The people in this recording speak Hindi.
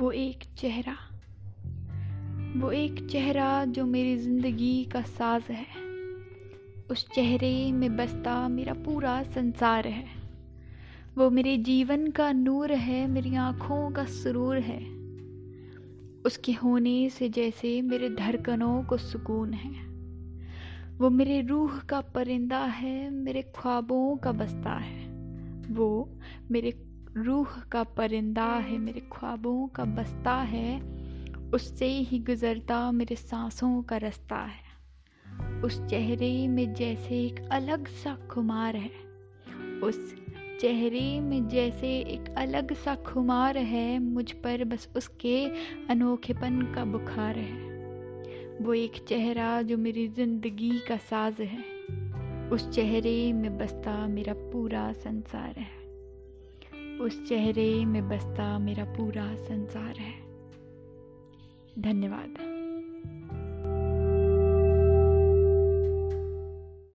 चेहरा, वो एक चेहरा जो मेरी ज़िंदगी का साज है। उस चेहरे में बसता मेरा पूरा संसार है। वो मेरे जीवन का नूर है, मेरी आँखों का सुरूर है। उसके होने से जैसे मेरे धड़कनों को सुकून है। वो मेरे रूह का परिंदा है, मेरे ख्वाबों का बस्ता है। वो मेरे रूह का परिंदा है, मेरे ख्वाबों का बस्ता है, उससे ही गुजरता मेरे सांसों का रास्ता है। उस चेहरे में जैसे एक अलग सा खुमार है, उस चेहरे में जैसे एक अलग सा खुमार है, मुझ पर बस उसके अनोखेपन का बुखार है। वो एक चेहरा जो मेरी ज़िंदगी का साज है, उस चेहरे में बसता मेरा पूरा संसार है। उस चेहरे में बसता मेरा पूरा संसार है। धन्यवाद।